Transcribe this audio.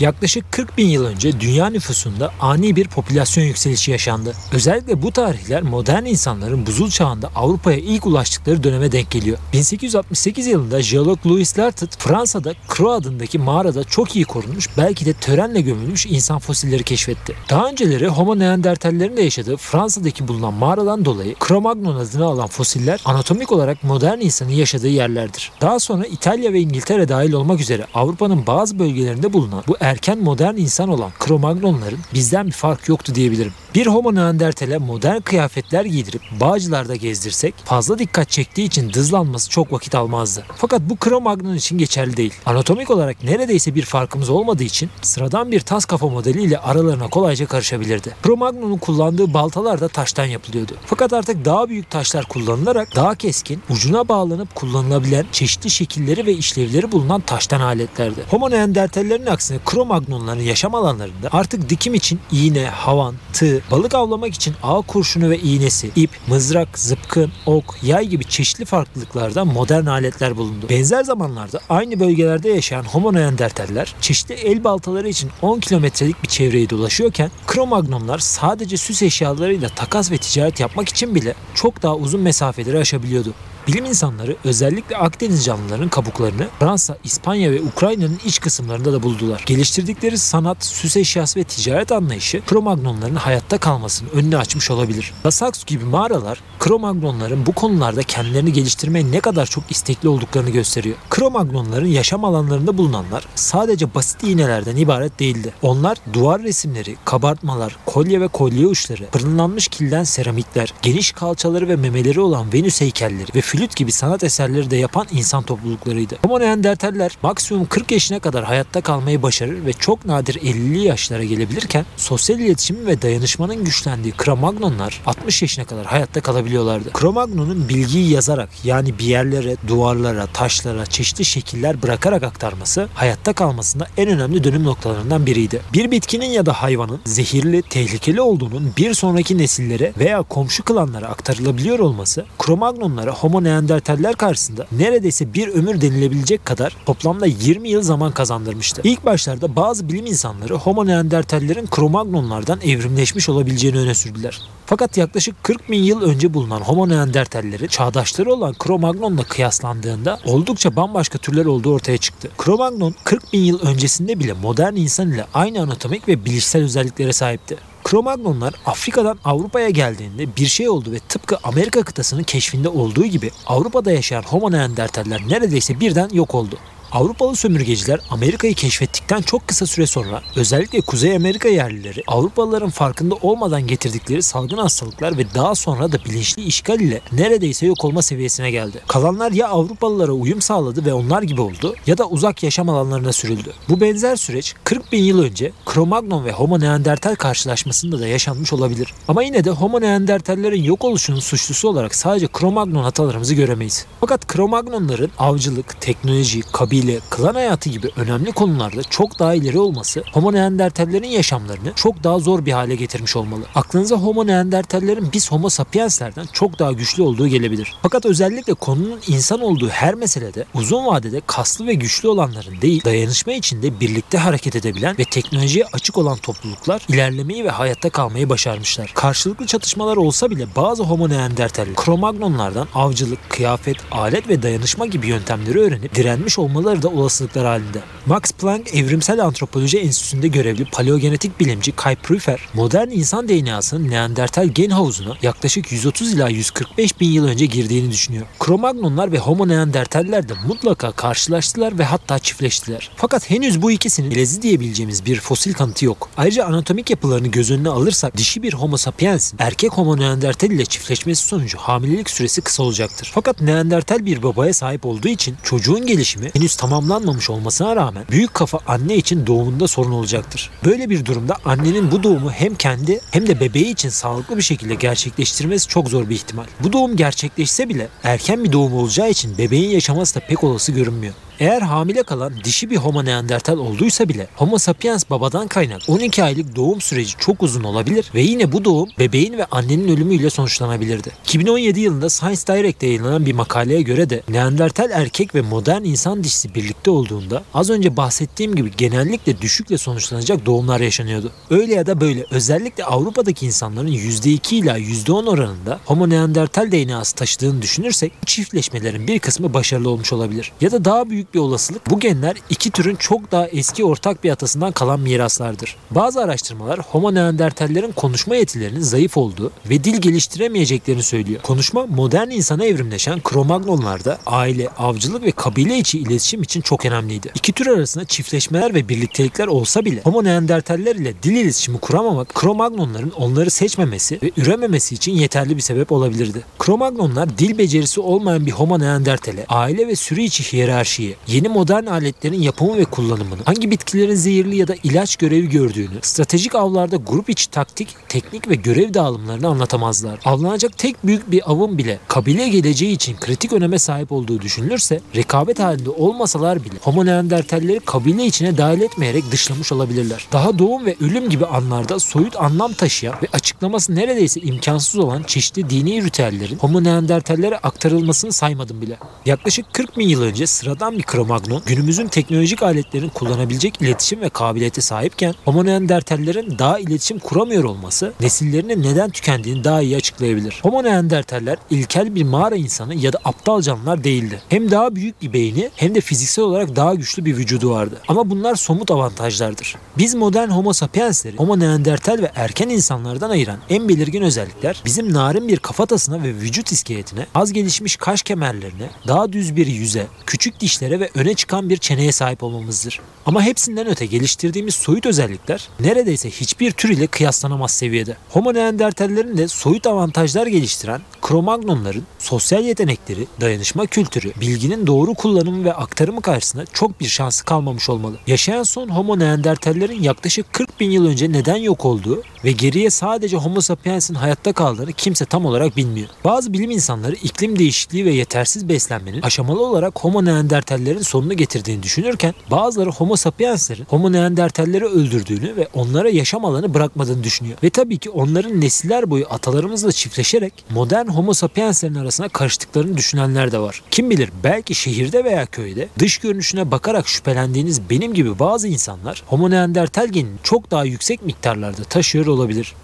Yaklaşık 40 bin yıl önce dünya nüfusunda ani bir popülasyon yükselişi yaşandı. Özellikle bu tarihler modern insanların buzul çağında Avrupa'ya ilk ulaştıkları döneme denk geliyor. 1868 yılında jeolog Louis Lartet Fransa'da Croix adındaki mağarada çok iyi korunmuş belki de törenle gömülmüş insan fosilleri keşfetti. Daha önceleri Homo neandertallerin de yaşadığı Fransa'daki bulunan mağaradan dolayı Cro-Magnon adını alan fosiller anatomik olarak modern insanın yaşadığı yerlerdir. Daha sonra İtalya ve İngiltere dahil olmak üzere Avrupa'nın bazı bölgelerinde bulunan bu erken modern insan olan Cro-Magnonların bizden bir fark yoktu diyebilirim. Bir Homo neandertale modern kıyafetler giydirip Bağcılar'da gezdirsek fazla dikkat çektiği için dızlanması çok vakit almazdı. Fakat bu Cro-Magnon için geçerli değil. Anatomik olarak neredeyse bir farkımız olmadığı için sıradan bir tas kafa modeliyle aralarına kolayca karışabilirdi. Cro-Magnon'un kullandığı baltalar da taştan yapılıyordu. Fakat artık daha büyük taşlar kullanılarak daha keskin, ucuna bağlanıp kullanılabilen çeşitli şekilleri ve işlevleri bulunan taştan aletlerdi. Homo neandertallerin aksine Cro-Magnonların yaşam alanlarında artık dikim için iğne, havan, tığ, balık avlamak için ağ kurşunu ve iğnesi, ip, mızrak, zıpkın, ok, yay gibi çeşitli farklılıklarda modern aletler bulundu. Benzer zamanlarda aynı bölgelerde yaşayan Homo neandertaller çeşitli el baltaları için 10 kilometrelik bir çevreyi dolaşıyorken Cro-Magnonlar sadece süs eşyalarıyla takas ve ticaret yapmak için bile çok daha uzun mesafeleri aşabiliyordu. Bilim insanları özellikle Akdeniz canlılarının kabuklarını Fransa, İspanya ve Ukrayna'nın iç kısımlarında da buldular. Geliştirdikleri sanat, süs eşyası ve ticaret anlayışı Cro-Magnonların hayatta kalmasının önünü açmış olabilir. Lasaks gibi mağaralar Cro-Magnonların bu konularda kendilerini geliştirmeye ne kadar çok istekli olduklarını gösteriyor. Cro-Magnonların yaşam alanlarında bulunanlar sadece basit iğnelerden ibaret değildi. Onlar duvar resimleri, kabartmalar, kolye ve kolye uçları, fırınlanmış kilden seramikler, geniş kalçaları ve memeleri olan Venüs heykelleri ve flüt gibi sanat eserleri de yapan insan topluluklarıydı. Homo neandertaller maksimum 40 yaşına kadar hayatta kalmayı başarır ve çok nadir 50'li yaşlara gelebilirken sosyal iletişimin ve dayanışmanın güçlendiği Cro-Magnonlar 60 yaşına kadar hayatta kalabiliyorlardı. Cro-Magnon'un bilgiyi yazarak yani bir yerlere, duvarlara, taşlara çeşitli şekiller bırakarak aktarması hayatta kalmasında en önemli dönüm noktalarından biriydi. Bir bitkinin ya da hayvanın zehirli, tehlikeli olduğunun bir sonraki nesillere veya komşu klanlara aktarılabiliyor olması Cro-Magnonlara Homo neandertaller karşısında neredeyse bir ömür denilebilecek kadar toplamda 20 yıl zaman kazandırmıştı. İlk başlarda bazı bilim insanları Homo neandertallerin Cro-Magnonlardan evrimleşmiş olabileceğini öne sürdüler. Fakat yaklaşık 40 bin yıl önce bulunan Homo neandertallerin çağdaşları olan Cro-Magnon'la kıyaslandığında oldukça bambaşka türler olduğu ortaya çıktı. Cro-Magnon 40 bin yıl öncesinde bile modern insan ile aynı anatomik ve bilişsel özelliklere sahipti. Cro-Magnonlar Afrika'dan Avrupa'ya geldiğinde bir şey oldu ve tıpkı Amerika kıtasının keşfinde olduğu gibi Avrupa'da yaşayan Homo neandertaller neredeyse birden yok oldu. Avrupalı sömürgeciler Amerika'yı keşfettikten çok kısa süre sonra özellikle Kuzey Amerika yerlileri Avrupalıların farkında olmadan getirdikleri salgın hastalıklar ve daha sonra da bilinçli işgal ile neredeyse yok olma seviyesine geldi. Kalanlar ya Avrupalılara uyum sağladı ve onlar gibi oldu ya da uzak yaşam alanlarına sürüldü. Bu benzer süreç 40 bin yıl önce Cro-Magnon ve Homo neandertal karşılaşmasında da yaşanmış olabilir. Ama yine de Homo neandertallerin yok oluşunun suçlusu olarak sadece Cro-Magnon hatalarımızı göremeyiz. Fakat Cro-Magnonların avcılık, teknoloji, kabile ile klan hayatı gibi önemli konularda çok daha ileri olması Homo neandertallerin yaşamlarını çok daha zor bir hale getirmiş olmalı. Aklınıza Homo neandertallerin biz Homo sapienslerden çok daha güçlü olduğu gelebilir. Fakat özellikle konunun insan olduğu her meselede uzun vadede kaslı ve güçlü olanların değil, dayanışma içinde birlikte hareket edebilen ve teknolojiye açık olan topluluklar ilerlemeyi ve hayatta kalmayı başarmışlar. Karşılıklı çatışmalar olsa bile bazı Homo neandertaller Cro-Magnonlardan avcılık, kıyafet, alet ve dayanışma gibi yöntemleri öğrenip direnmiş olmaları da olasılıklar halinde. Max Planck Evrimsel Antropoloji Enstitüsü'nde görevli paleogenetik bilimci Kai Prüfer, modern insan DNA'sının Neandertal gen havuzuna yaklaşık 130 ila 145 bin yıl önce girdiğini düşünüyor. Cro-Magnonlar ve Homo neandertaller de mutlaka karşılaştılar ve hatta çiftleştiler. Fakat henüz bu ikisinin melezi diyebileceğimiz bir fosil kanıtı yok. Ayrıca anatomik yapılarını göz önüne alırsak dişi bir Homo sapiens'in erkek Homo neandertal ile çiftleşmesi sonucu hamilelik süresi kısa olacaktır. Fakat neandertal bir babaya sahip olduğu için çocuğun gelişimi henüz tamamlanmamış olmasına rağmen büyük kafa anne için doğumunda sorun olacaktır. Böyle bir durumda annenin bu doğumu hem kendi hem de bebeği için sağlıklı bir şekilde gerçekleştirmesi çok zor bir ihtimal. Bu doğum gerçekleşse bile erken bir doğum olacağı için bebeğin yaşaması da pek olası görünmüyor. Eğer hamile kalan dişi bir Homo neandertal olduysa bile Homo sapiens babadan kaynak 12 aylık doğum süreci çok uzun olabilir ve yine bu doğum bebeğin ve annenin ölümüyle sonuçlanabilirdi. 2017 yılında Science Direct'te yayınlanan bir makaleye göre de Neandertal erkek ve modern insan dişisi birlikte olduğunda az önce bahsettiğim gibi genellikle düşükle sonuçlanacak doğumlar yaşanıyordu. Öyle ya da böyle özellikle Avrupa'daki insanların %2 ila %10 oranında Homo neandertal DNA'sı taşıdığını düşünürsek çiftleşmelerin bir kısmı başarılı olmuş olabilir. Ya da daha büyük bir olasılık bu genler iki türün çok daha eski ortak bir atasından kalan miraslardır. Bazı araştırmalar Homo neandertallerin konuşma yetilerinin zayıf olduğu ve dil geliştiremeyeceklerini söylüyor. Konuşma modern insana evrimleşen Cro-Magnonlarda aile, avcılık ve kabile içi iletişim için çok önemliydi. İki tür arasında çiftleşmeler ve birliktelikler olsa bile Homo neandertaller ile dil iletişimi kuramamak Cro-Magnonların onları seçmemesi ve ürememesi için yeterli bir sebep olabilirdi. Cro-Magnonlar dil becerisi olmayan bir Homo neandertale, aile ve sürü içi hiyerarşiyi, yeni modern aletlerin yapımı ve kullanımını, hangi bitkilerin zehirli ya da ilaç görevi gördüğünü, stratejik avlarda grup içi taktik, teknik ve görev dağılımlarını anlatamazlar. Avlanacak tek büyük bir avın bile kabile geleceği için kritik öneme sahip olduğu düşünülürse, rekabet halinde olmasalar bile Homo neandertalleri kabile içine dahil etmeyerek dışlamış olabilirler. Daha doğum ve ölüm gibi anlarda soyut anlam taşıyan ve açıklaması neredeyse imkansız olan çeşitli dini ritüellerin Homo neandertallere aktarılmasını saymadım bile. Yaklaşık 40 bin yıl önce sıradan bir Cro-Magnon günümüzün teknolojik aletlerini kullanabilecek iletişim ve kabiliyete sahipken Homo neandertallerin daha iletişim kuramıyor olması nesillerinin neden tükendiğini daha iyi açıklayabilir. Homo neandertaller ilkel bir mağara insanı ya da aptal canlılar değildi. Hem daha büyük bir beyni hem de fiziksel olarak daha güçlü bir vücudu vardı. Ama bunlar somut avantajlardır. Biz modern Homo sapiensleri Homo neandertal ve erken insanlardan ayıran en belirgin özellikler bizim narin bir kafatasına ve vücut iskeletine, az gelişmiş kaş kemerlerine, daha düz bir yüze, küçük dişlere ve öne çıkan bir çeneye sahip olmamızdır. Ama hepsinden öte geliştirdiğimiz soyut özellikler neredeyse hiçbir tür ile kıyaslanamaz seviyede. Homo neandertallerin de soyut avantajlar geliştiren Cro-Magnonların sosyal yetenekleri, dayanışma kültürü, bilginin doğru kullanımı ve aktarımı karşısında çok bir şansı kalmamış olmalı. Yaşayan son Homo neandertallerin yaklaşık 40 bin yıl önce neden yok olduğu ve geriye sadece Homo sapiens'in hayatta kaldığını kimse tam olarak bilmiyor. Bazı bilim insanları iklim değişikliği ve yetersiz beslenmenin aşamalı olarak Homo neandertallerin sonunu getirdiğini düşünürken bazıları Homo sapienslerin Homo neandertalleri öldürdüğünü ve onlara yaşam alanı bırakmadığını düşünüyor. Ve tabii ki onların nesiller boyu atalarımızla çiftleşerek modern Homo sapienslerin arasına karıştıklarını düşünenler de var. Kim bilir belki şehirde veya köyde dış görünüşüne bakarak şüphelendiğiniz benim gibi bazı insanlar Homo neandertal genini çok daha yüksek miktarlarda taşıyor olabilir.